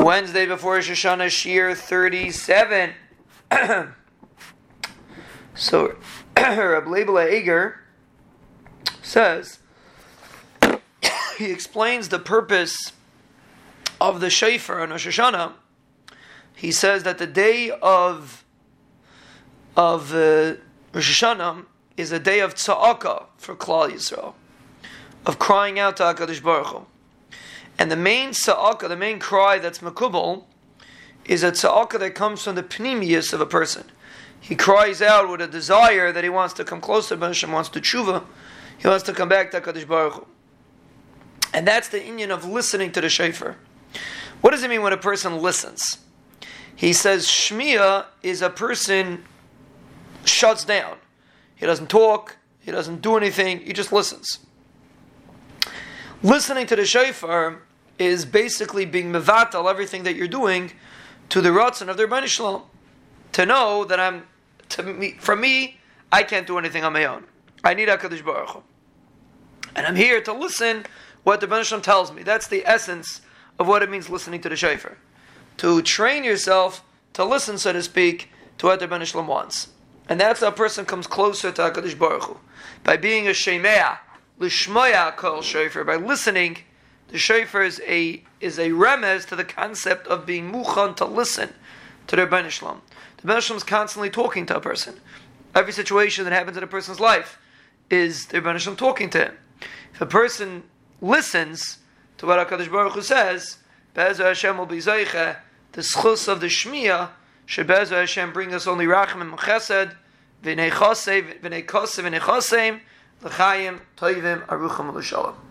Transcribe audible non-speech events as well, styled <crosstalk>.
Wednesday before Rosh Hashanah, Shiur 37. <clears throat> so, <clears throat> Rab Leibele Eger says, <coughs> he explains the purpose of the Shofar on Rosh. He says that the day of, of uh, Rosh Hashanah is a day of tza'aka for Klal Yisrael, of crying out to HaKadosh Baruch Hu. And the main tza'aka, the main cry that's makubal, is a tza'aka that comes from the pnimius of a person. He cries out with a desire that he wants to come closer to Hashem, wants to tshuva, he wants to come back to HaKadosh Baruch Hu. And that's the inyan of listening to the shofar. What does it mean when a person listens? He says Shmiya is a person shuts down. He doesn't talk, he doesn't do anything, he just listens. Listening to the shofar is basically being mevatel everything that you're doing to the ratzon of the Ribbono Shel Olam. To know that I'm, to me, for me, I can't do anything on my own. I need HaKadosh Baruch Hu. And I'm here to listen what the Ribbono Shel Olam tells me. That's the essence of what it means listening to the shofar. To train yourself to listen, so to speak, to what the Ribbono Shel Olam wants. And that's how a person comes closer to HaKadosh Baruch Hu. By being a shemeah, lishmoa kol shofar, by listening the shofar is a is a remez to the concept of being muchan to listen to the Ribbono Shel Olam. The Ribbono Shel Olam is constantly talking to a person. Every situation that happens in a person's life is the Ribbono Shel Olam talking to him. If a person listens to what Hakadosh Baruch Hu says, Be'ezer Hashem will be zeiche the zchus of the shmiya. Shebezer Hashem bring us only rachim and chesed, v'nei chosei, v'nei kosei, v'nei choseim, l'chayim, toivim, aruchim, l'shalom.